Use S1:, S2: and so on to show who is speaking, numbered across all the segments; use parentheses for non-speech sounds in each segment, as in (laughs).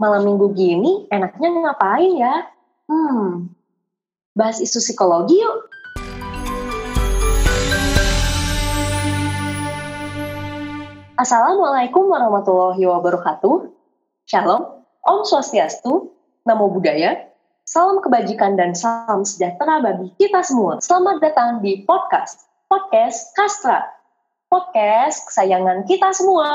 S1: malam minggu gini enaknya ngapain ya? Hmm, bahas isu psikologi yuk. Assalamualaikum warahmatullahi wabarakatuh. Shalom, Om Swastiastu, Namo Buddhaya, salam kebajikan dan salam sejahtera bagi kita semua. Selamat datang di podcast, podcast Kastra, podcast kesayangan kita semua.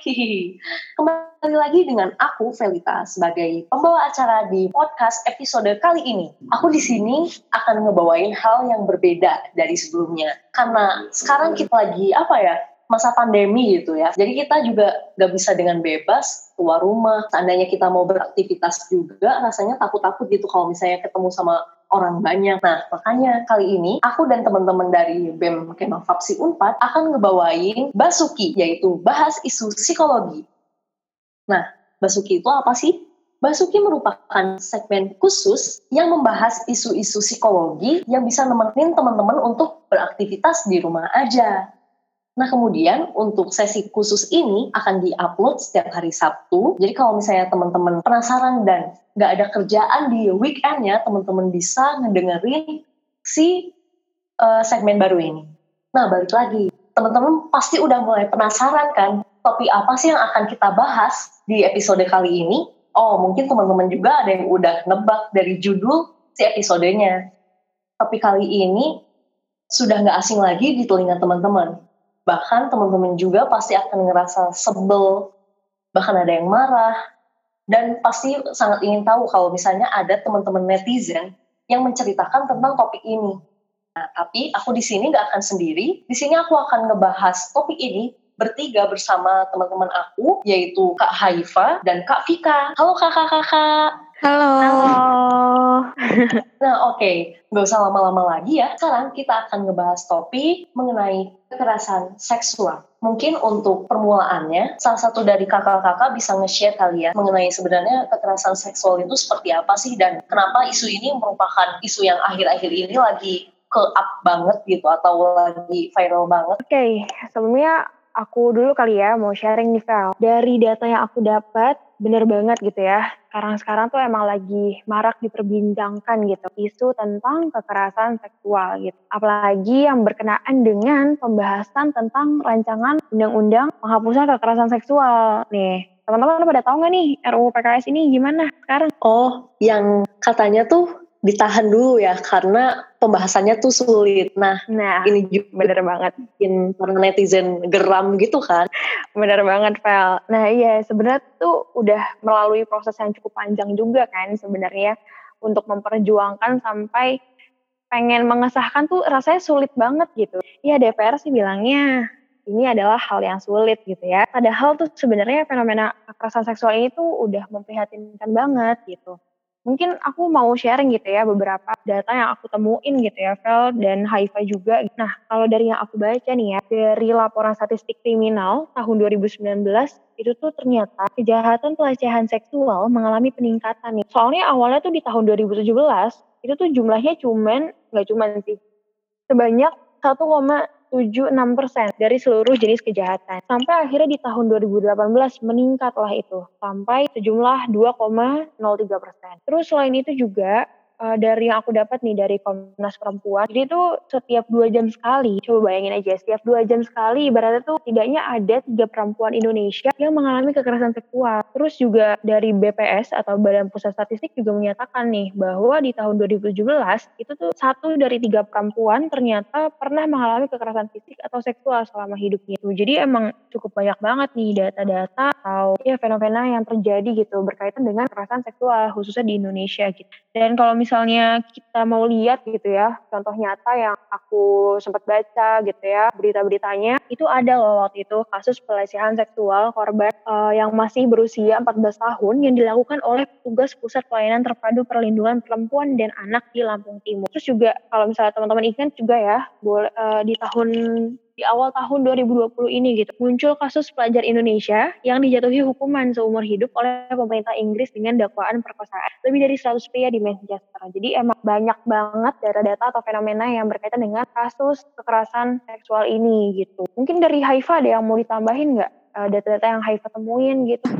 S1: Hihihi. Kembali lagi dengan aku Velita sebagai pembawa acara di podcast episode kali ini. Aku di sini akan ngebawain hal yang berbeda dari sebelumnya. Karena sekarang kita lagi apa ya? masa pandemi gitu ya. Jadi kita juga gak bisa dengan bebas keluar rumah. Seandainya kita mau beraktivitas juga, rasanya takut-takut gitu kalau misalnya ketemu sama orang banyak. Nah, makanya kali ini aku dan teman-teman dari BEM Kemah Fapsi Unpad akan ngebawain Basuki, yaitu bahas isu psikologi. Nah, Basuki itu apa sih? Basuki merupakan segmen khusus yang membahas isu-isu psikologi yang bisa nemenin teman-teman untuk beraktivitas di rumah aja. Nah kemudian untuk sesi khusus ini akan diupload setiap hari Sabtu. Jadi kalau misalnya teman-teman penasaran dan nggak ada kerjaan di weekendnya, teman-teman bisa ngedengerin si uh, segmen baru ini. Nah balik lagi, teman-teman pasti udah mulai penasaran kan, topik apa sih yang akan kita bahas di episode kali ini? Oh mungkin teman-teman juga ada yang udah nebak dari judul si episodenya. Tapi kali ini sudah nggak asing lagi di telinga teman-teman Bahkan teman-teman juga pasti akan ngerasa sebel, bahkan ada yang marah, dan pasti sangat ingin tahu kalau misalnya ada teman-teman netizen yang menceritakan tentang topik ini. Nah, tapi aku di sini nggak akan sendiri. Di sini aku akan ngebahas topik ini bertiga bersama teman-teman aku, yaitu Kak Haifa dan Kak Vika. Halo kakak-kakak.
S2: Halo. Halo.
S1: nah, oke. Okay. Nggak usah lama-lama lagi ya. Sekarang kita akan ngebahas topik mengenai kekerasan seksual. Mungkin untuk permulaannya, salah satu dari kakak-kakak bisa nge-share kalian mengenai sebenarnya kekerasan seksual itu seperti apa sih dan kenapa isu ini merupakan isu yang akhir-akhir ini lagi ke up banget gitu atau lagi viral banget.
S2: Oke, okay. sebelumnya aku dulu kali ya mau sharing nih Vel. Dari data yang aku dapat, bener banget gitu ya. Sekarang-sekarang tuh emang lagi marak diperbincangkan gitu isu tentang kekerasan seksual gitu. Apalagi yang berkenaan dengan pembahasan tentang rancangan undang-undang penghapusan kekerasan seksual. Nih, teman-teman pada tahu nggak nih RUU PKS ini gimana sekarang?
S1: Oh, yang katanya tuh ditahan dulu ya karena pembahasannya tuh sulit. Nah,
S2: nah ini juga bener banget
S1: bikin para netizen geram gitu kan.
S2: Bener banget, Vel. Nah, iya sebenarnya tuh udah melalui proses yang cukup panjang juga kan sebenarnya untuk memperjuangkan sampai pengen mengesahkan tuh rasanya sulit banget gitu. Iya DPR sih bilangnya ini adalah hal yang sulit gitu ya. Padahal tuh sebenarnya fenomena kekerasan seksual ini tuh udah memprihatinkan banget gitu mungkin aku mau sharing gitu ya beberapa data yang aku temuin gitu ya Vel dan Haifa juga. Nah kalau dari yang aku baca nih ya dari laporan statistik kriminal tahun 2019 itu tuh ternyata kejahatan pelecehan seksual mengalami peningkatan nih. Soalnya awalnya tuh di tahun 2017 itu tuh jumlahnya cuman nggak cuman sih sebanyak 1, 76% dari seluruh jenis kejahatan. Sampai akhirnya di tahun 2018 meningkatlah itu sampai sejumlah 2,03%. Terus selain itu juga uh, dari yang aku dapat nih dari Komnas Perempuan, jadi itu setiap dua jam sekali, coba bayangin aja, setiap dua jam sekali, ibaratnya tuh tidaknya ada tiga perempuan Indonesia yang mengalami kekerasan seksual. Terus juga dari BPS atau Badan Pusat Statistik juga menyatakan nih bahwa di tahun 2017 itu tuh satu dari tiga perempuan ternyata pernah mengalami kekerasan fisik atau seksual selama hidupnya. Jadi emang cukup banyak banget nih data-data atau ya fenomena yang terjadi gitu berkaitan dengan kekerasan seksual khususnya di Indonesia gitu. Dan kalau misalnya misalnya kita mau lihat gitu ya, contoh nyata yang aku sempat baca gitu ya, berita-beritanya, itu ada loh waktu itu kasus pelecehan seksual korban uh, yang masih berusia 14 tahun yang dilakukan oleh petugas Pusat Pelayanan Terpadu Perlindungan Perempuan dan Anak di Lampung Timur. Terus juga kalau misalnya teman-teman ingat juga ya, boleh uh, di tahun di awal tahun 2020 ini gitu muncul kasus pelajar Indonesia yang dijatuhi hukuman seumur hidup oleh pemerintah Inggris dengan dakwaan perkosaan lebih dari 100 pria di Manchester. Jadi emang banyak banget data-data atau fenomena yang berkaitan dengan kasus kekerasan seksual ini gitu. Mungkin dari Haifa ada yang mau ditambahin nggak uh, data-data yang Haifa temuin gitu?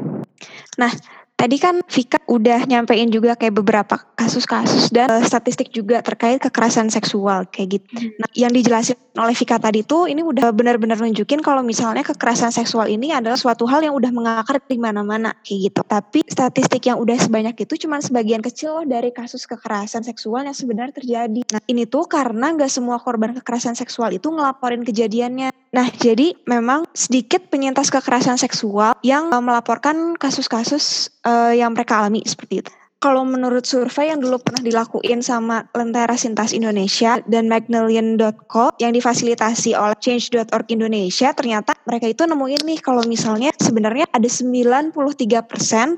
S3: Nah, tadi kan Vika udah nyampein juga kayak beberapa kasus-kasus dan uh, statistik juga terkait kekerasan seksual kayak gitu. Hmm. Nah, yang dijelasin oleh Vika tadi tuh ini udah benar-benar nunjukin kalau misalnya kekerasan seksual ini adalah suatu hal yang udah mengakar di mana-mana kayak gitu. Tapi statistik yang udah sebanyak itu cuma sebagian kecil loh dari kasus kekerasan seksual yang sebenarnya terjadi. Nah, ini tuh karena nggak semua korban kekerasan seksual itu ngelaporin kejadiannya. Nah, jadi memang sedikit penyintas kekerasan seksual yang uh, melaporkan kasus-kasus uh, yang mereka alami seperti itu kalau menurut survei yang dulu pernah dilakuin sama Lentera Sintas Indonesia dan Magnolian.co yang difasilitasi oleh Change.org Indonesia, ternyata mereka itu nemuin nih kalau misalnya sebenarnya ada 93%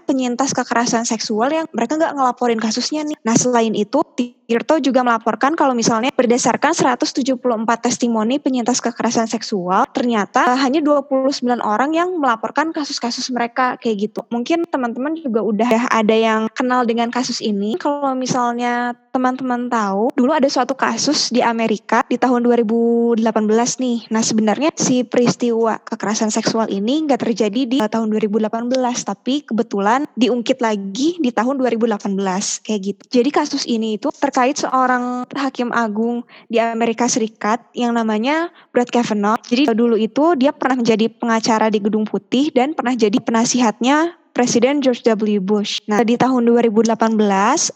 S3: penyintas kekerasan seksual yang mereka nggak ngelaporin kasusnya nih. Nah selain itu, Tirto juga melaporkan kalau misalnya berdasarkan 174 testimoni penyintas kekerasan seksual, ternyata hanya 29 orang yang melaporkan kasus-kasus mereka kayak gitu. Mungkin teman-teman juga udah ada yang kenal dengan kasus ini. Kalau misalnya teman-teman tahu, dulu ada suatu kasus di Amerika di tahun 2018 nih. Nah sebenarnya si peristiwa kekerasan seksual ini nggak terjadi di uh, tahun 2018, tapi kebetulan diungkit lagi di tahun 2018 kayak gitu. Jadi kasus ini itu terkait seorang hakim agung di Amerika Serikat yang namanya Brett Kavanaugh. Jadi dulu itu dia pernah menjadi pengacara di Gedung Putih dan pernah jadi penasihatnya Presiden George W. Bush. Nah, di tahun 2018,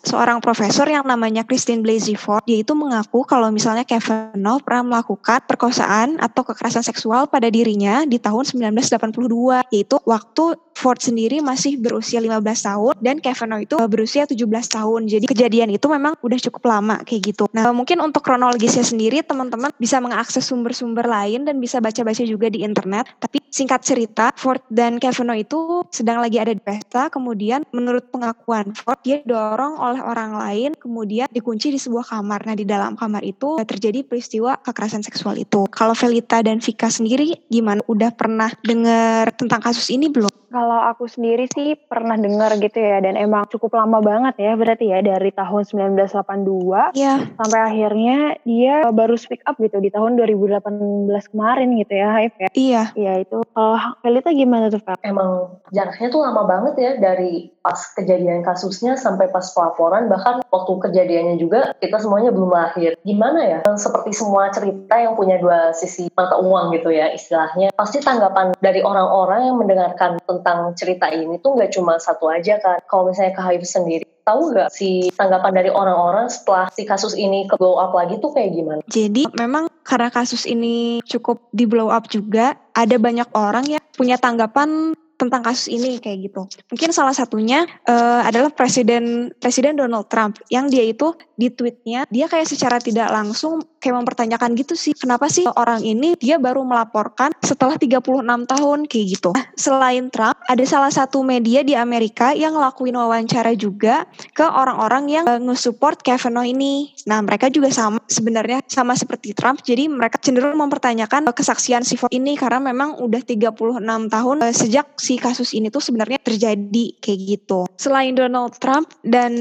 S3: seorang profesor yang namanya Christine Blasey Ford, dia itu mengaku kalau misalnya Kavanaugh pernah melakukan perkosaan atau kekerasan seksual pada dirinya di tahun 1982, yaitu waktu Ford sendiri masih berusia 15 tahun dan Kavanaugh itu berusia 17 tahun. Jadi kejadian itu memang udah cukup lama kayak gitu. Nah, mungkin untuk kronologisnya sendiri teman-teman bisa mengakses sumber-sumber lain dan bisa baca-baca juga di internet. Tapi singkat cerita, Ford dan Kavanaugh itu sedang lagi ada di pesta, kemudian menurut pengakuan Ford dia dorong oleh orang lain, kemudian dikunci di sebuah kamar. Nah, di dalam kamar itu terjadi peristiwa kekerasan seksual itu. Kalau Velita dan Vika sendiri gimana? Udah pernah dengar tentang kasus ini belum?
S2: Kalau aku sendiri sih pernah dengar gitu ya dan emang cukup lama banget ya berarti ya dari tahun 1982 yeah. sampai akhirnya dia baru speak up gitu di tahun 2018 kemarin gitu ya Haif ya.
S3: Iya.
S2: Iya itu. Kalau Felita gimana tuh Fel?
S1: Emang jaraknya tuh lama banget ya dari pas kejadian kasusnya sampai pas pelaporan bahkan waktu kejadiannya juga kita semuanya belum lahir. Gimana ya? Seperti semua cerita yang punya dua sisi mata uang gitu ya istilahnya. Pasti tanggapan dari orang-orang yang mendengarkan tentang tentang cerita ini tuh nggak cuma satu aja kan. Kalau misalnya ke Haif sendiri, tahu nggak si tanggapan dari orang-orang setelah si kasus ini ke blow up lagi tuh kayak gimana?
S3: Jadi memang karena kasus ini cukup di blow up juga, ada banyak orang yang punya tanggapan tentang kasus ini kayak gitu. Mungkin salah satunya uh, adalah Presiden Presiden Donald Trump yang dia itu di tweetnya dia kayak secara tidak langsung kayak mempertanyakan gitu sih kenapa sih orang ini dia baru melaporkan setelah 36 tahun kayak gitu. Nah, selain Trump ada salah satu media di Amerika yang ngelakuin wawancara juga ke orang-orang yang uh, nge-support Kavanaugh ini. Nah mereka juga sama sebenarnya sama seperti Trump jadi mereka cenderung mempertanyakan uh, kesaksian si ini karena memang udah 36 tahun uh, sejak si kasus ini tuh sebenarnya terjadi kayak gitu. Selain Donald Trump dan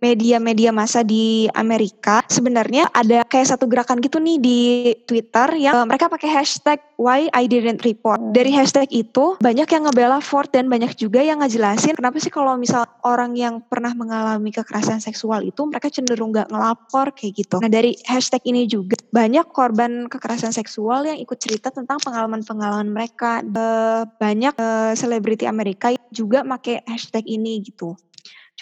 S3: media-media massa di Amerika, sebenarnya ada kayak satu gerakan gitu nih di Twitter yang uh, mereka pakai hashtag why I didn't report. Dari hashtag itu banyak yang ngebela Ford dan banyak juga yang ngejelasin kenapa sih kalau misal orang yang pernah mengalami kekerasan seksual itu mereka cenderung nggak ngelapor kayak gitu. Nah dari hashtag ini juga banyak korban kekerasan seksual yang ikut cerita tentang pengalaman-pengalaman mereka. Uh, banyak uh, selebriti Amerika juga make hashtag ini gitu.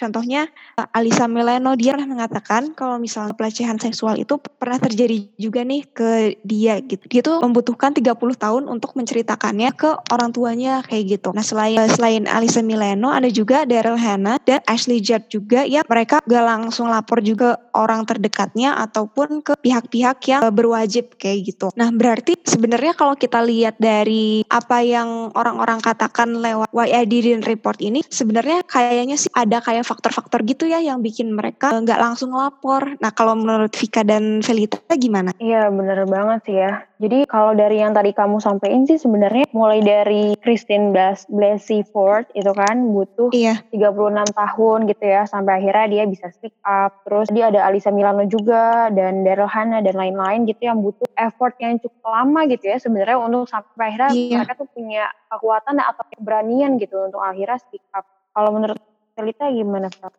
S3: Contohnya eh, Alisa Milano dia pernah mengatakan kalau misalnya pelecehan seksual itu pernah terjadi juga nih ke dia gitu. Dia tuh membutuhkan 30 tahun untuk menceritakannya ke orang tuanya kayak gitu. Nah selain selain Alisa Milano ada juga Daryl Hannah dan Ashley Judd juga yang mereka gak langsung lapor juga orang terdekatnya ataupun ke pihak-pihak yang berwajib kayak gitu. Nah berarti sebenarnya kalau kita lihat dari apa yang orang-orang katakan lewat why I report ini sebenarnya kayaknya sih ada kayak faktor-faktor gitu ya yang bikin mereka nggak langsung lapor. Nah kalau menurut Vika dan Felita gimana?
S2: Iya bener banget sih ya. Jadi kalau dari yang tadi kamu sampaikan sih sebenarnya mulai dari Christine Blasey Ford itu kan butuh iya. 36 tahun gitu ya sampai akhirnya dia bisa speak up. Terus dia ada Alisa Milano juga dan Daryl Hannah dan lain-lain gitu yang butuh effort yang cukup lama gitu ya sebenarnya untuk sampai akhirnya iya. mereka tuh punya kekuatan atau keberanian gitu untuk akhirnya speak up. Kalau menurut Celita gimana, Pak?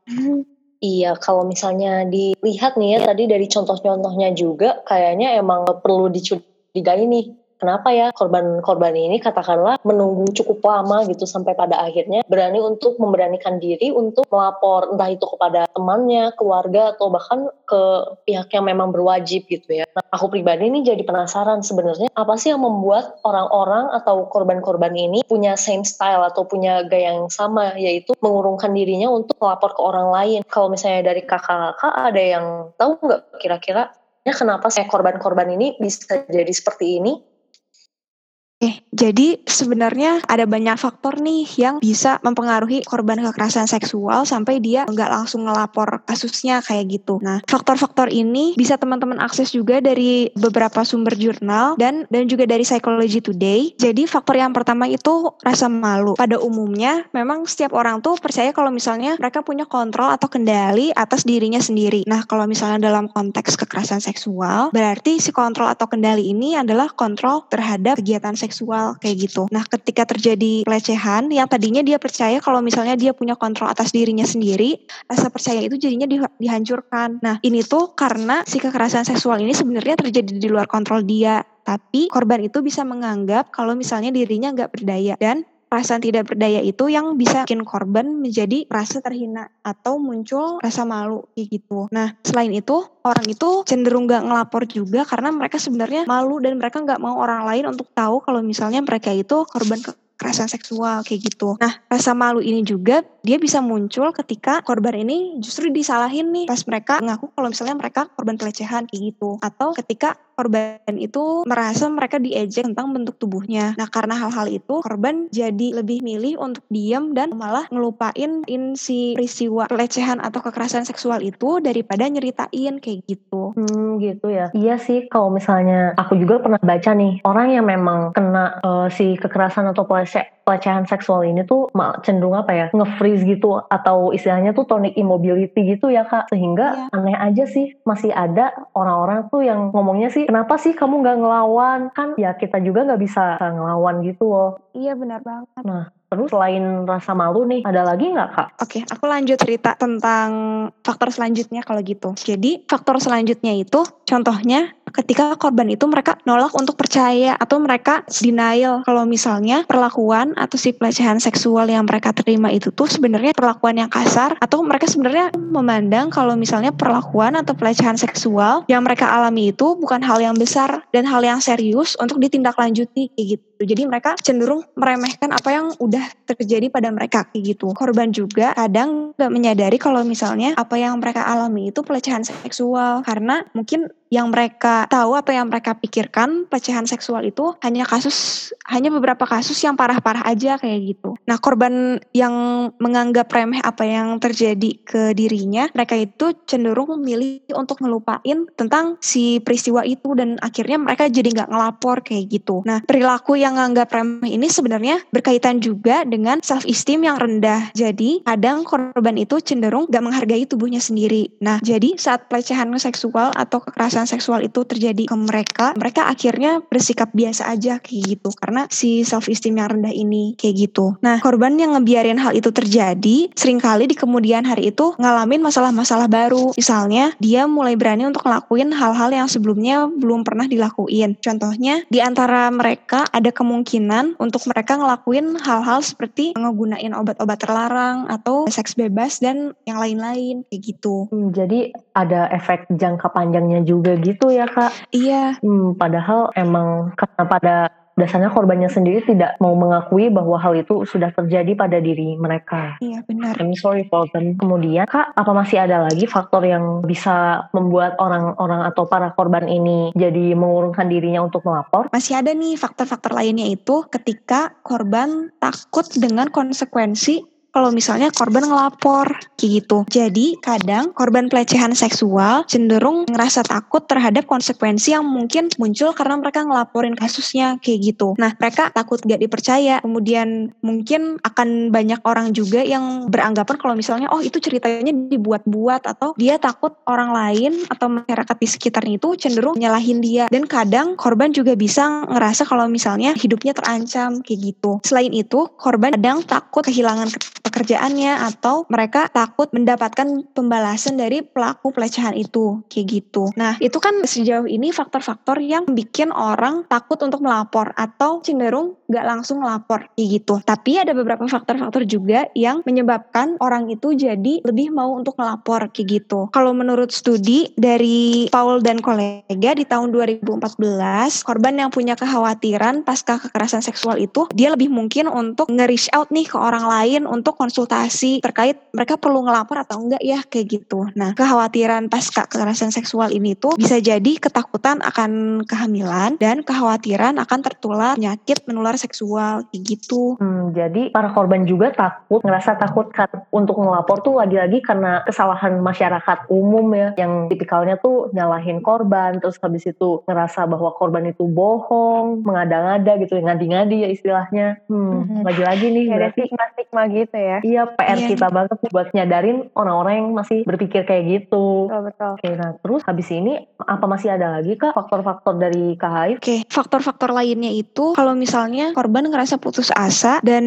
S1: Iya, kalau misalnya dilihat nih ya tadi dari contoh-contohnya juga kayaknya emang perlu dicurigai nih kenapa ya korban-korban ini katakanlah menunggu cukup lama gitu sampai pada akhirnya berani untuk memberanikan diri untuk melapor entah itu kepada temannya, keluarga atau bahkan ke pihak yang memang berwajib gitu ya. Nah, aku pribadi ini jadi penasaran sebenarnya apa sih yang membuat orang-orang atau korban-korban ini punya same style atau punya gaya yang sama yaitu mengurungkan dirinya untuk melapor ke orang lain. Kalau misalnya dari kakak-kakak ada yang tahu nggak kira-kira ya kenapa saya korban-korban ini bisa jadi seperti ini
S3: Oke, jadi sebenarnya ada banyak faktor nih yang bisa mempengaruhi korban kekerasan seksual sampai dia nggak langsung ngelapor kasusnya kayak gitu. Nah, faktor-faktor ini bisa teman-teman akses juga dari beberapa sumber jurnal dan dan juga dari Psychology Today. Jadi faktor yang pertama itu rasa malu. Pada umumnya memang setiap orang tuh percaya kalau misalnya mereka punya kontrol atau kendali atas dirinya sendiri. Nah, kalau misalnya dalam konteks kekerasan seksual, berarti si kontrol atau kendali ini adalah kontrol terhadap kegiatan seksual seksual kayak gitu. Nah, ketika terjadi pelecehan yang tadinya dia percaya kalau misalnya dia punya kontrol atas dirinya sendiri, rasa percaya itu jadinya di, dihancurkan. Nah, ini tuh karena si kekerasan seksual ini sebenarnya terjadi di luar kontrol dia tapi korban itu bisa menganggap kalau misalnya dirinya nggak berdaya dan perasaan tidak berdaya itu yang bisa bikin korban menjadi rasa terhina atau muncul rasa malu kayak gitu. Nah selain itu orang itu cenderung gak ngelapor juga karena mereka sebenarnya malu dan mereka nggak mau orang lain untuk tahu kalau misalnya mereka itu korban kekerasan seksual kayak gitu. Nah, rasa malu ini juga dia bisa muncul ketika korban ini justru disalahin nih pas mereka ngaku kalau misalnya mereka korban pelecehan kayak gitu atau ketika korban itu merasa mereka diejek tentang bentuk tubuhnya. Nah, karena hal-hal itu korban jadi lebih milih untuk diam dan malah ngelupain in si peristiwa pelecehan atau kekerasan seksual itu daripada nyeritain kayak gitu.
S1: Hmm, gitu ya. Iya sih kalau misalnya aku juga pernah baca nih orang yang memang kena uh, si kekerasan atau pelecehan seksual ini tuh cenderung apa ya nge-freeze gitu atau istilahnya tuh tonic immobility gitu ya kak sehingga iya. aneh aja sih masih ada orang-orang tuh yang ngomongnya sih kenapa sih kamu nggak ngelawan kan ya kita juga nggak bisa ngelawan gitu loh
S3: iya benar banget
S1: nah Terus selain rasa malu nih, ada lagi nggak kak?
S3: Oke, aku lanjut cerita tentang faktor selanjutnya kalau gitu. Jadi faktor selanjutnya itu contohnya ketika korban itu mereka nolak untuk percaya atau mereka denial kalau misalnya perlakuan atau si pelecehan seksual yang mereka terima itu tuh sebenarnya perlakuan yang kasar atau mereka sebenarnya memandang kalau misalnya perlakuan atau pelecehan seksual yang mereka alami itu bukan hal yang besar dan hal yang serius untuk ditindaklanjuti kayak gitu. Jadi mereka cenderung meremehkan apa yang udah terjadi pada mereka kayak gitu. Korban juga kadang gak menyadari kalau misalnya apa yang mereka alami itu pelecehan seksual karena mungkin yang mereka tahu atau yang mereka pikirkan pelecehan seksual itu hanya kasus hanya beberapa kasus yang parah-parah aja kayak gitu. Nah, korban yang menganggap remeh apa yang terjadi ke dirinya, mereka itu cenderung memilih untuk ngelupain tentang si peristiwa itu dan akhirnya mereka jadi nggak ngelapor kayak gitu. Nah, perilaku yang menganggap remeh ini sebenarnya berkaitan juga dengan self esteem yang rendah. Jadi, kadang korban itu cenderung gak menghargai tubuhnya sendiri. Nah, jadi saat pelecehan seksual atau kekerasan kekerasan seksual itu terjadi ke mereka, mereka akhirnya bersikap biasa aja kayak gitu karena si self esteem yang rendah ini kayak gitu. Nah, korban yang ngebiarin hal itu terjadi sering kali di kemudian hari itu ngalamin masalah-masalah baru. Misalnya, dia mulai berani untuk ngelakuin hal-hal yang sebelumnya belum pernah dilakuin. Contohnya, di antara mereka ada kemungkinan untuk mereka ngelakuin hal-hal seperti ngegunain obat-obat terlarang atau seks bebas dan yang lain-lain kayak gitu.
S1: Hmm, jadi ada efek jangka panjangnya juga gitu ya kak.
S3: Iya.
S1: Hmm, padahal emang karena pada dasarnya korbannya sendiri tidak mau mengakui bahwa hal itu sudah terjadi pada diri mereka.
S3: Iya benar.
S1: I'm sorry for them. Kemudian kak, apa masih ada lagi faktor yang bisa membuat orang-orang atau para korban ini jadi mengurungkan dirinya untuk melapor?
S3: Masih ada nih faktor-faktor lainnya itu ketika korban takut dengan konsekuensi kalau misalnya korban ngelapor kayak gitu. Jadi kadang korban pelecehan seksual cenderung ngerasa takut terhadap konsekuensi yang mungkin muncul karena mereka ngelaporin kasusnya kayak gitu. Nah mereka takut gak dipercaya. Kemudian mungkin akan banyak orang juga yang beranggapan kalau misalnya oh itu ceritanya dibuat-buat atau dia takut orang lain atau masyarakat di sekitarnya itu cenderung nyalahin dia. Dan kadang korban juga bisa ngerasa kalau misalnya hidupnya terancam kayak gitu. Selain itu korban kadang takut kehilangan pekerjaannya atau mereka takut mendapatkan pembalasan dari pelaku pelecehan itu kayak gitu. Nah itu kan sejauh ini faktor-faktor yang bikin orang takut untuk melapor atau cenderung nggak langsung melapor kayak gitu. Tapi ada beberapa faktor-faktor juga yang menyebabkan orang itu jadi lebih mau untuk melapor kayak gitu. Kalau menurut studi dari Paul dan kolega di tahun 2014, korban yang punya kekhawatiran pasca kekerasan seksual itu dia lebih mungkin untuk nge-reach out nih ke orang lain untuk konsultasi terkait mereka perlu ngelapor atau enggak ya kayak gitu. Nah, kekhawatiran pasca kekerasan seksual ini tuh bisa jadi ketakutan akan kehamilan dan kekhawatiran akan tertular penyakit menular seksual kayak gitu.
S1: Hmm, jadi para korban juga takut, ngerasa takut untuk ngelapor tuh lagi-lagi karena kesalahan masyarakat umum ya yang tipikalnya tuh nyalahin korban terus habis itu ngerasa bahwa korban itu bohong, mengada-ngada gitu, ngadi-ngadi ya istilahnya. Hmm, mm-hmm. lagi-lagi nih
S2: ada stigma-stigma gitu ya.
S1: Iya, PR iya. kita banget buat nyadarin orang-orang yang masih berpikir kayak gitu.
S2: Betul, betul.
S1: Oke, nah terus habis ini apa masih ada lagi kak faktor-faktor dari KHI?
S3: Oke, faktor-faktor lainnya itu kalau misalnya korban ngerasa putus asa dan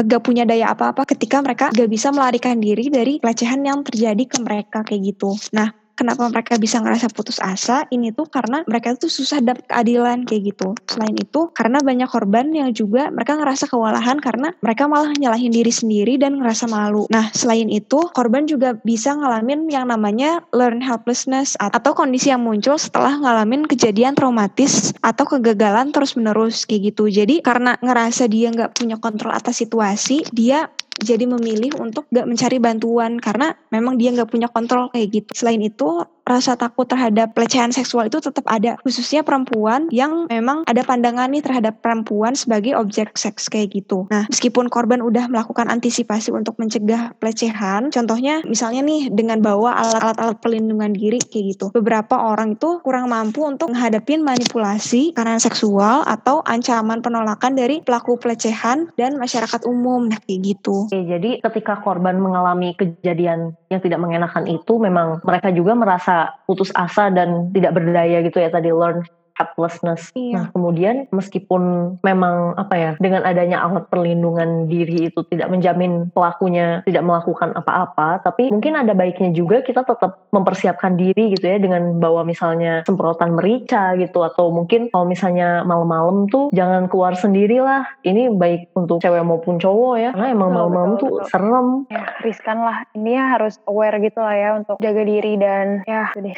S3: gak punya daya apa-apa ketika mereka gak bisa melarikan diri dari pelecehan yang terjadi ke mereka kayak gitu. Nah, kenapa mereka bisa ngerasa putus asa ini tuh karena mereka tuh susah dapat keadilan kayak gitu. Selain itu karena banyak korban yang juga mereka ngerasa kewalahan karena mereka malah nyalahin diri sendiri dan ngerasa malu. Nah selain itu korban juga bisa ngalamin yang namanya learn helplessness atau kondisi yang muncul setelah ngalamin kejadian traumatis atau kegagalan terus menerus kayak gitu. Jadi karena ngerasa dia nggak punya kontrol atas situasi, dia jadi memilih untuk gak mencari bantuan karena memang dia gak punya kontrol kayak gitu. Selain itu rasa takut terhadap pelecehan seksual itu tetap ada khususnya perempuan yang memang ada pandangan nih terhadap perempuan sebagai objek seks kayak gitu. Nah meskipun korban udah melakukan antisipasi untuk mencegah pelecehan, contohnya misalnya nih dengan bawa alat-alat pelindungan diri kayak gitu. Beberapa orang itu kurang mampu untuk menghadapi manipulasi karena seksual atau ancaman penolakan dari pelaku pelecehan dan masyarakat umum kayak gitu.
S1: Oke, jadi ketika korban mengalami kejadian yang tidak mengenakan itu memang mereka juga merasa putus asa dan tidak berdaya gitu ya tadi learn helplessness. Iya. Nah, kemudian meskipun memang apa ya, dengan adanya alat perlindungan diri itu tidak menjamin pelakunya tidak melakukan apa-apa, tapi mungkin ada baiknya juga kita tetap mempersiapkan diri gitu ya dengan bawa misalnya semprotan merica gitu atau mungkin kalau misalnya malam-malam tuh jangan keluar sendiri lah. Ini baik untuk cewek maupun cowok ya, karena emang malam-malam tuh betul. serem.
S2: Ya, riskan lah. Ini ya harus aware gitu lah ya untuk jaga diri dan ya,
S3: deh.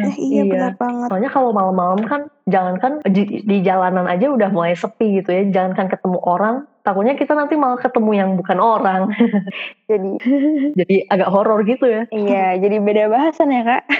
S3: Nah, (laughs) iya, iya benar banget.
S1: Soalnya kalau malam-malam kan jangankan di, di jalanan aja udah mulai sepi gitu ya. Jangankan ketemu orang takutnya kita nanti malah ketemu yang bukan orang. (laughs)
S2: Jadi (laughs)
S1: jadi agak horor gitu ya.
S2: Iya jadi beda bahasan ya kak. (laughs)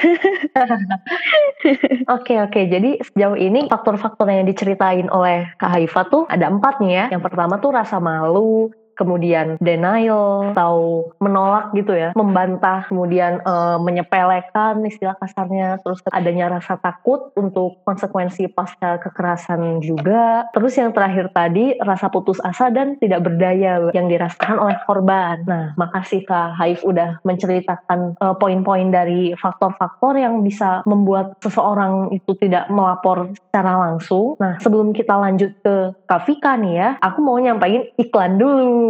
S1: Oke oke. Jadi sejauh ini faktor-faktor yang diceritain oleh Kak Haifa tuh ada empat nih ya. Yang pertama tuh rasa malu kemudian denial atau menolak gitu ya, membantah, kemudian e, menyepelekan istilah kasarnya, terus adanya rasa takut untuk konsekuensi pasca kekerasan juga. Terus yang terakhir tadi rasa putus asa dan tidak berdaya yang dirasakan oleh korban. Nah, makasih Kak Haif udah menceritakan poin poin-poin dari faktor-faktor yang bisa membuat seseorang itu tidak melapor secara langsung. Nah, sebelum kita lanjut ke Kak nih ya, aku mau nyampain iklan dulu.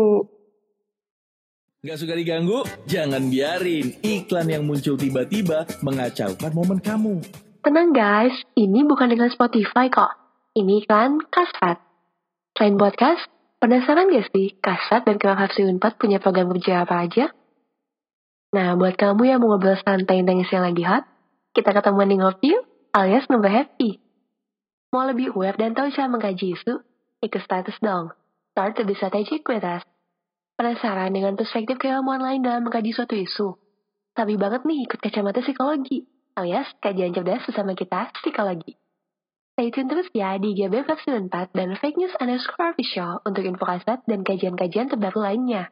S4: Gak suka diganggu? Jangan biarin iklan yang muncul tiba-tiba mengacaukan momen kamu.
S1: Tenang guys, ini bukan dengan Spotify kok. Ini kan Kasat. Selain podcast, penasaran gak sih Kasat dan Kewak Hapsi Unpad punya program kerja apa aja? Nah, buat kamu yang mau ngobrol santai tentang yang lagi hot, kita ketemuan di Ngopi alias Ngobrol Happy. Mau lebih aware dan tahu cara mengkaji isu? Ikut status dong. Start strategic with us. Penasaran dengan perspektif keilmuan lain dalam mengkaji suatu isu? Tapi banget nih ikut kacamata psikologi, alias kajian cerdas bersama kita, psikologi. Stay tune terus ya di GBF 94 dan Fake News underscore official untuk info kaset dan kajian-kajian terbaru lainnya.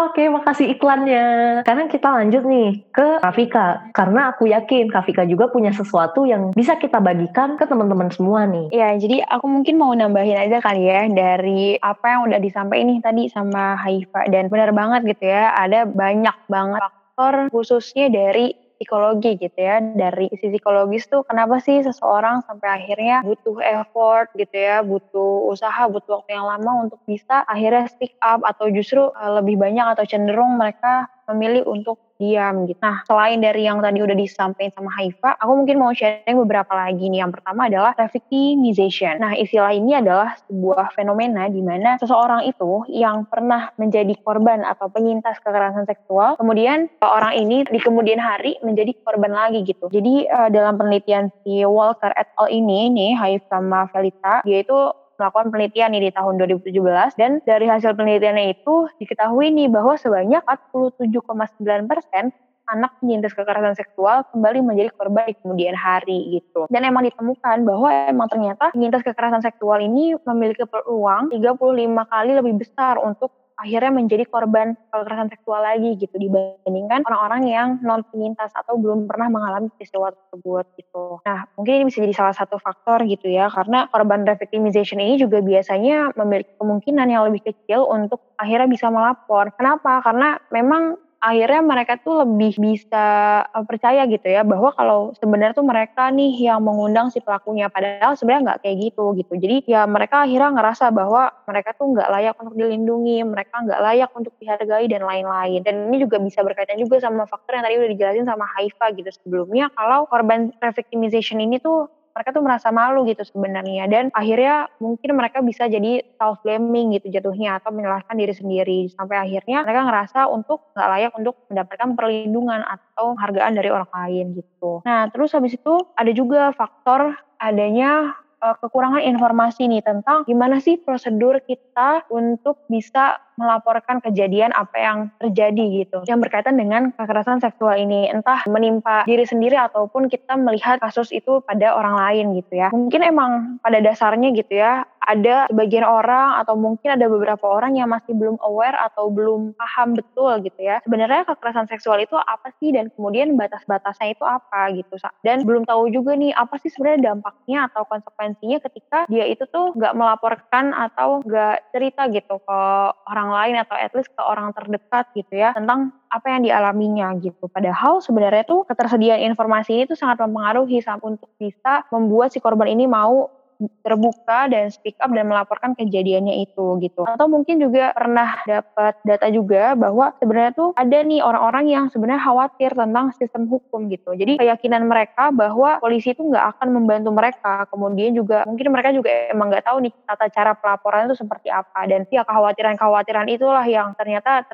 S1: Oke, makasih iklannya. Sekarang kita lanjut nih ke Kafika. Karena aku yakin Kafika juga punya sesuatu yang bisa kita bagikan ke teman-teman semua nih.
S2: Ya, jadi aku mungkin mau nambahin aja kali ya dari apa yang udah disampaikan nih tadi sama Haifa. Dan benar banget gitu ya, ada banyak banget faktor khususnya dari psikologi gitu ya. Dari sisi psikologis tuh kenapa sih seseorang sampai akhirnya butuh effort gitu ya, butuh usaha, butuh waktu yang lama untuk bisa akhirnya speak up atau justru uh, lebih banyak atau cenderung mereka memilih untuk diam gitu. Nah, selain dari yang tadi udah disampaikan sama Haifa, aku mungkin mau sharing beberapa lagi nih. Yang pertama adalah victimization. Nah, istilah ini adalah sebuah fenomena di mana seseorang itu yang pernah menjadi korban atau penyintas kekerasan seksual, kemudian orang ini di kemudian hari menjadi korban lagi gitu. Jadi uh, dalam penelitian si Walker et al ini nih, Haifa sama Felita, dia itu melakukan penelitian nih di tahun 2017 dan dari hasil penelitiannya itu diketahui nih bahwa sebanyak 47,9 persen anak penyintas kekerasan seksual kembali menjadi korban di kemudian hari gitu. Dan emang ditemukan bahwa emang ternyata penyintas kekerasan seksual ini memiliki peluang 35 kali lebih besar untuk akhirnya menjadi korban kekerasan seksual lagi gitu dibandingkan orang-orang yang non penyintas atau belum pernah mengalami peristiwa tersebut gitu. Nah mungkin ini bisa jadi salah satu faktor gitu ya karena korban revictimization ini juga biasanya memiliki kemungkinan yang lebih kecil untuk akhirnya bisa melapor. Kenapa? Karena memang akhirnya mereka tuh lebih bisa uh, percaya gitu ya bahwa kalau sebenarnya tuh mereka nih yang mengundang si pelakunya padahal sebenarnya nggak kayak gitu gitu. Jadi ya mereka akhirnya ngerasa bahwa mereka tuh nggak layak untuk dilindungi mereka nggak layak untuk dihargai dan lain-lain. Dan ini juga bisa berkaitan juga sama faktor yang tadi udah dijelasin sama Haifa gitu sebelumnya kalau korban revictimization ini tuh mereka tuh merasa malu gitu sebenarnya dan akhirnya mungkin mereka bisa jadi self blaming gitu jatuhnya atau menyalahkan diri sendiri sampai akhirnya mereka ngerasa untuk nggak layak untuk mendapatkan perlindungan atau hargaan dari orang lain gitu. Nah terus habis itu ada juga faktor adanya uh, kekurangan informasi nih tentang gimana sih prosedur kita untuk bisa melaporkan kejadian apa yang terjadi gitu. Yang berkaitan dengan kekerasan seksual ini entah menimpa diri sendiri ataupun kita melihat kasus itu pada orang lain gitu ya. Mungkin emang pada dasarnya gitu ya ada sebagian orang atau mungkin ada beberapa orang yang masih belum aware atau belum paham betul gitu ya sebenarnya kekerasan seksual itu apa sih dan kemudian batas-batasnya itu apa gitu dan belum tahu juga nih apa sih sebenarnya dampaknya atau konsekuensinya ketika dia itu tuh nggak melaporkan atau nggak cerita gitu ke orang lain atau at least ke orang terdekat gitu ya tentang apa yang dialaminya gitu. Padahal sebenarnya tuh ketersediaan informasi ini tuh sangat mempengaruhi untuk bisa membuat si korban ini mau terbuka dan speak up dan melaporkan kejadiannya itu gitu. Atau mungkin juga pernah dapat data juga bahwa sebenarnya tuh ada nih orang-orang yang sebenarnya khawatir tentang sistem hukum gitu. Jadi keyakinan mereka bahwa polisi itu nggak akan membantu mereka. Kemudian juga mungkin mereka juga emang nggak tahu nih tata cara pelaporan itu seperti apa. Dan ya kekhawatiran-kekhawatiran itulah yang ternyata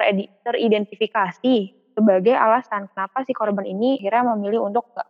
S2: teridentifikasi sebagai alasan kenapa si korban ini akhirnya memilih untuk nggak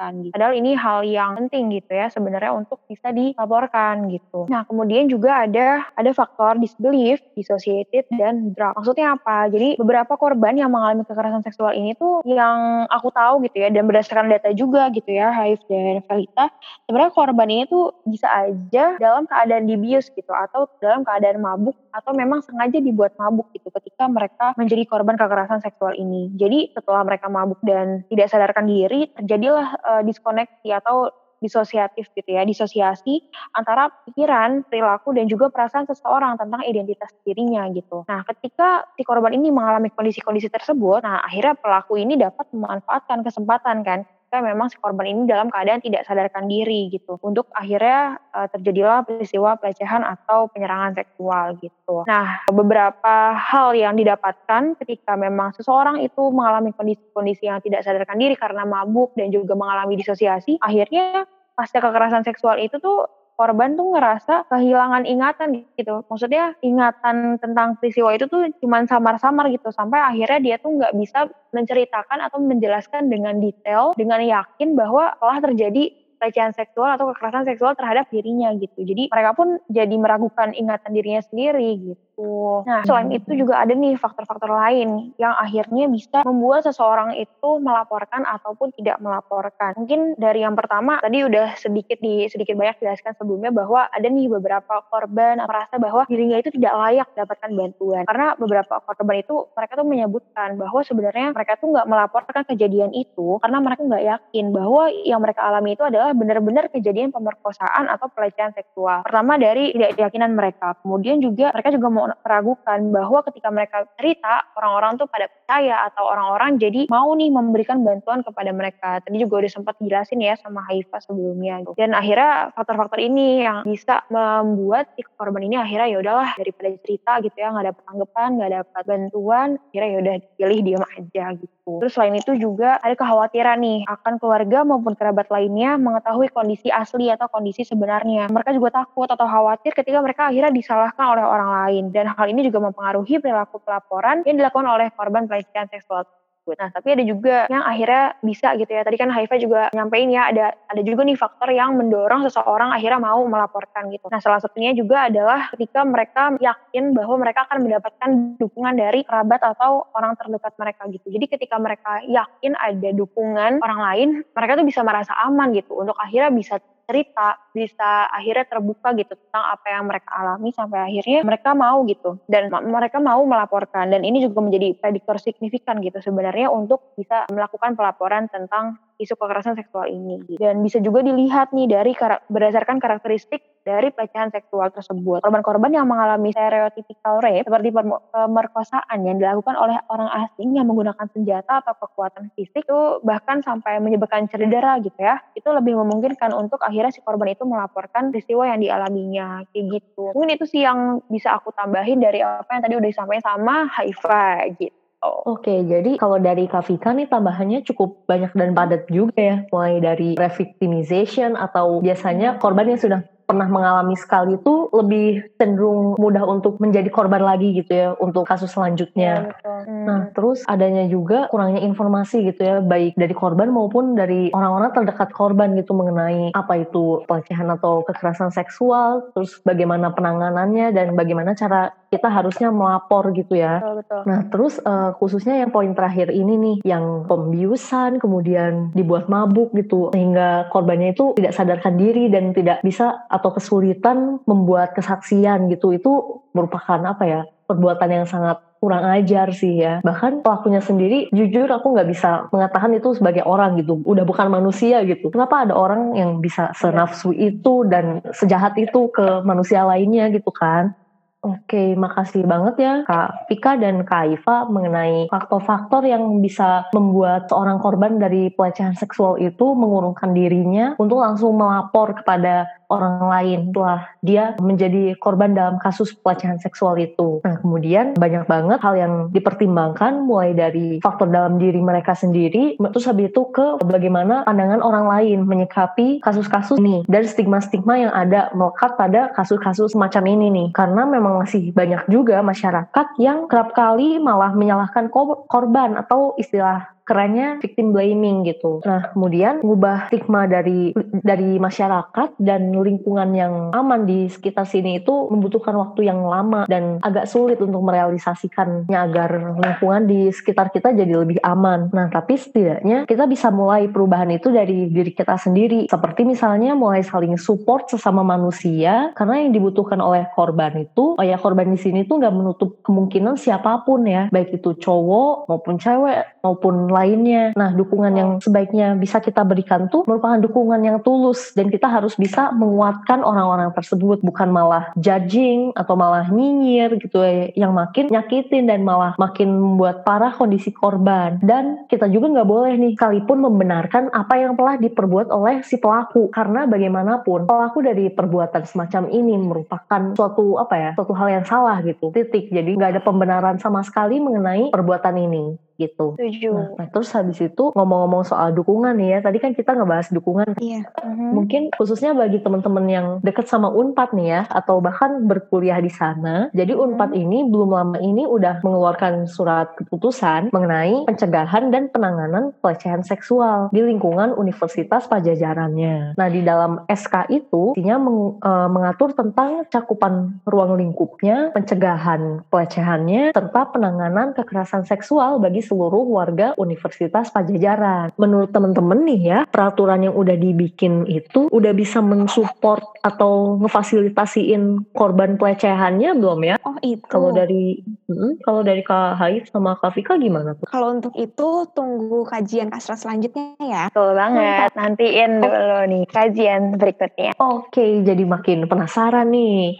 S2: melaporkan gitu. Padahal ini hal yang penting gitu ya sebenarnya untuk bisa dilaporkan gitu. Nah kemudian juga ada ada faktor disbelief, dissociated, dan drug. Maksudnya apa? Jadi beberapa korban yang mengalami kekerasan seksual ini tuh yang aku tahu gitu ya dan berdasarkan data juga gitu ya Haif dan Felita sebenarnya korban ini tuh bisa aja dalam keadaan dibius gitu atau dalam keadaan mabuk atau memang sengaja dibuat mabuk gitu ketika mereka menjadi korban kekerasan seksual ini. Jadi setelah mereka mabuk dan tidak sadarkan diri, terjadilah uh, diskoneksi atau disosiatif gitu ya, disosiasi antara pikiran, perilaku dan juga perasaan seseorang tentang identitas dirinya gitu. Nah, ketika si korban ini mengalami kondisi-kondisi tersebut, nah akhirnya pelaku ini dapat memanfaatkan kesempatan kan ketika memang si korban ini dalam keadaan tidak sadarkan diri gitu. Untuk akhirnya uh, terjadilah peristiwa pelecehan atau penyerangan seksual gitu. Nah, beberapa hal yang didapatkan ketika memang seseorang itu mengalami kondisi-kondisi yang tidak sadarkan diri karena mabuk dan juga mengalami disosiasi, akhirnya pasca kekerasan seksual itu tuh korban tuh ngerasa kehilangan ingatan gitu. Maksudnya ingatan tentang peristiwa itu tuh cuma samar-samar gitu sampai akhirnya dia tuh nggak bisa menceritakan atau menjelaskan dengan detail dengan yakin bahwa telah terjadi pelecehan seksual atau kekerasan seksual terhadap dirinya gitu. Jadi mereka pun jadi meragukan ingatan dirinya sendiri gitu gitu. Nah, selain hmm. itu juga ada nih faktor-faktor lain yang akhirnya bisa membuat seseorang itu melaporkan ataupun tidak melaporkan. Mungkin dari yang pertama tadi udah sedikit di sedikit banyak jelaskan sebelumnya bahwa ada nih beberapa korban merasa bahwa dirinya itu tidak layak dapatkan bantuan. Karena beberapa korban itu mereka tuh menyebutkan bahwa sebenarnya mereka tuh nggak melaporkan kejadian itu karena mereka nggak yakin bahwa yang mereka alami itu adalah benar-benar kejadian pemerkosaan atau pelecehan seksual. Pertama dari tidak keyakinan mereka. Kemudian juga mereka juga mau meragukan bahwa ketika mereka cerita, orang-orang tuh pada percaya atau orang-orang jadi mau nih memberikan bantuan kepada mereka. Tadi juga udah sempat jelasin ya sama Haifa sebelumnya. Gitu. Dan akhirnya faktor-faktor ini yang bisa membuat si korban ini akhirnya ya udahlah daripada cerita gitu ya nggak dapat tanggapan, nggak dapat bantuan, akhirnya ya udah pilih diam aja gitu. Terus selain itu juga ada kekhawatiran nih akan keluarga maupun kerabat lainnya mengetahui kondisi asli atau kondisi sebenarnya. Mereka juga takut atau khawatir ketika mereka akhirnya disalahkan oleh orang lain. Dan hal ini juga mempengaruhi perilaku pelaporan yang dilakukan oleh korban pelecehan seksual. Nah, tapi ada juga yang akhirnya bisa gitu ya. Tadi kan Haifa juga nyampein ya, ada ada juga nih faktor yang mendorong seseorang akhirnya mau melaporkan gitu. Nah, salah satunya juga adalah ketika mereka yakin bahwa mereka akan mendapatkan dukungan dari kerabat atau orang terdekat mereka gitu. Jadi ketika mereka yakin ada dukungan orang lain, mereka tuh bisa merasa aman gitu untuk akhirnya bisa cerita, bisa akhirnya terbuka gitu tentang apa yang mereka alami sampai akhirnya mereka mau gitu. Dan mereka mau melaporkan. Dan ini juga menjadi prediktor signifikan gitu sebenarnya untuk bisa melakukan pelaporan tentang isu kekerasan seksual ini. Dan bisa juga dilihat nih dari berdasarkan karakteristik dari pelecehan seksual tersebut. Korban-korban yang mengalami stereotypical rape seperti pemerkosaan yang dilakukan oleh orang asing yang menggunakan senjata atau kekuatan fisik itu bahkan sampai menyebabkan cedera gitu ya. Itu lebih memungkinkan untuk akhirnya si korban itu melaporkan peristiwa yang dialaminya kayak gitu. Mungkin itu sih yang bisa aku tambahin dari apa yang tadi udah disampaikan sama Haifa gitu.
S1: Oke, jadi kalau dari Kavika nih tambahannya cukup banyak dan padat juga ya. Mulai dari revictimization atau biasanya korban yang sudah pernah mengalami sekali itu lebih cenderung mudah untuk menjadi korban lagi gitu ya untuk kasus selanjutnya. Ya, Hmm. Nah, terus adanya juga kurangnya informasi gitu ya, baik dari korban maupun dari orang-orang terdekat korban gitu mengenai apa itu pelecehan atau kekerasan seksual, terus bagaimana penanganannya dan bagaimana cara kita harusnya melapor gitu ya. Betul, betul. Nah, terus uh, khususnya yang poin terakhir ini nih, yang pembiusan kemudian dibuat mabuk gitu sehingga korbannya itu tidak sadarkan diri dan tidak bisa atau kesulitan membuat kesaksian gitu. Itu merupakan apa ya perbuatan yang sangat kurang ajar sih ya. Bahkan pelakunya sendiri jujur aku nggak bisa mengatakan itu sebagai orang gitu. Udah bukan manusia gitu. Kenapa ada orang yang bisa senafsu itu dan sejahat itu ke manusia lainnya gitu kan Oke, makasih banget ya Kak Pika dan Kak Iva mengenai faktor-faktor yang bisa membuat seorang korban dari pelecehan seksual itu mengurungkan dirinya untuk langsung melapor kepada orang lain setelah dia menjadi korban dalam kasus pelecehan seksual itu. Nah, kemudian banyak banget hal yang dipertimbangkan mulai dari faktor dalam diri mereka sendiri, terus habis itu ke bagaimana pandangan orang lain menyikapi kasus-kasus ini dan stigma-stigma yang ada melekat pada kasus-kasus semacam ini nih. Karena memang masih banyak juga masyarakat yang kerap kali malah menyalahkan korban atau istilah kerennya victim blaming gitu. Nah, kemudian mengubah stigma dari dari masyarakat dan lingkungan yang aman di sekitar sini itu membutuhkan waktu yang lama dan agak sulit untuk merealisasikannya agar lingkungan di sekitar kita jadi lebih aman. Nah, tapi setidaknya kita bisa mulai perubahan itu dari diri kita sendiri. Seperti misalnya mulai saling support sesama manusia karena yang dibutuhkan oleh korban itu, oh ya korban di sini tuh nggak menutup kemungkinan siapa pun ya, baik itu cowok maupun cewek maupun lainnya. Nah, dukungan yang sebaiknya bisa kita berikan tuh merupakan dukungan yang tulus dan kita harus bisa menguatkan orang-orang tersebut bukan malah judging atau malah nyinyir gitu ya yang makin nyakitin dan malah makin membuat parah kondisi korban. Dan kita juga nggak boleh nih sekalipun membenarkan apa yang telah diperbuat oleh si pelaku karena bagaimanapun pelaku dari perbuatan semacam ini merupakan suatu apa ya suatu hal yang salah gitu titik jadi nggak ada pembenaran sama sekali mengenai perbuatan ini gitu.
S2: Setuju.
S1: Nah, nah, terus habis itu ngomong-ngomong soal dukungan nih ya, tadi kan kita ngebahas dukungan.
S3: Iya.
S1: Uh-huh. Mungkin khususnya bagi teman-teman yang deket sama Unpad nih ya, atau bahkan berkuliah di sana. Jadi mhm. Unpad ini belum lama ini udah mengeluarkan surat keputusan mengenai pencegahan dan penanganan pelecehan seksual di lingkungan Universitas Pajajarannya. Nah, di dalam SK itu intinya meng, e, mengatur tentang cakupan ruang lingkupnya, pencegahan pelecehannya, serta penanganan kekerasan seksual bagi seluruh warga Universitas Pajajaran. Menurut teman-teman nih ya, peraturan yang udah dibikin itu udah bisa mensupport atau ngefasilitasiin korban pelecehannya belum ya?
S3: Oh itu.
S1: Kalau dari hmm, kalau dari Kak Haif sama Kak Fika gimana tuh?
S3: Kalau untuk itu tunggu kajian kasra selanjutnya ya.
S2: Betul banget. Nantiin dulu nih kajian berikutnya.
S1: Oke, jadi makin penasaran nih.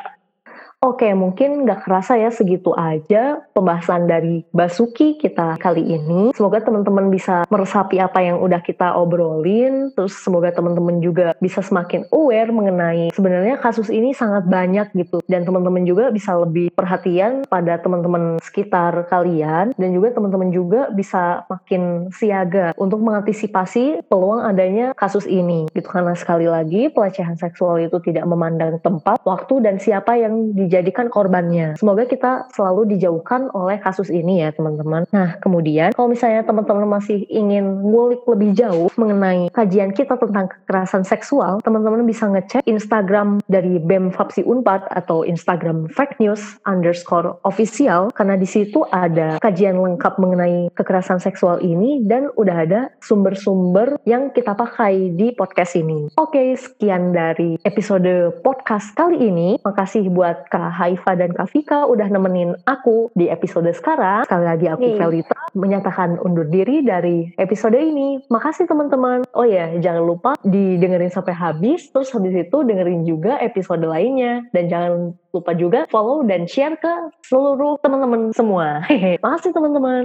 S1: Oke, mungkin nggak kerasa ya segitu aja pembahasan dari Basuki kita kali ini. Semoga teman-teman bisa meresapi apa yang udah kita obrolin, terus semoga teman-teman juga bisa semakin aware mengenai sebenarnya kasus ini sangat banyak gitu. Dan teman-teman juga bisa lebih perhatian pada teman-teman sekitar kalian, dan juga teman-teman juga bisa makin siaga untuk mengantisipasi peluang adanya kasus ini. Gitu karena sekali lagi pelecehan seksual itu tidak memandang tempat, waktu, dan siapa yang di dijadikan korbannya. Semoga kita selalu dijauhkan oleh kasus ini ya teman-teman. Nah kemudian kalau misalnya teman-teman masih ingin ngulik lebih jauh mengenai kajian kita tentang kekerasan seksual, teman-teman bisa ngecek Instagram dari BEM Fapsi Unpad atau Instagram Fact News underscore official karena di situ ada kajian lengkap mengenai kekerasan seksual ini dan udah ada sumber-sumber yang kita pakai di podcast ini. Oke, sekian dari episode podcast kali ini. Makasih buat Kak Haifa dan Kak Vika udah nemenin aku di episode sekarang. Sekali lagi aku hey. Felita menyatakan undur diri dari episode ini. Makasih teman-teman. Oh ya, jangan lupa didengerin sampai habis. Terus habis itu dengerin juga episode lainnya. Dan jangan lupa juga follow dan share ke seluruh teman-teman semua. (laughs) Makasih teman-teman.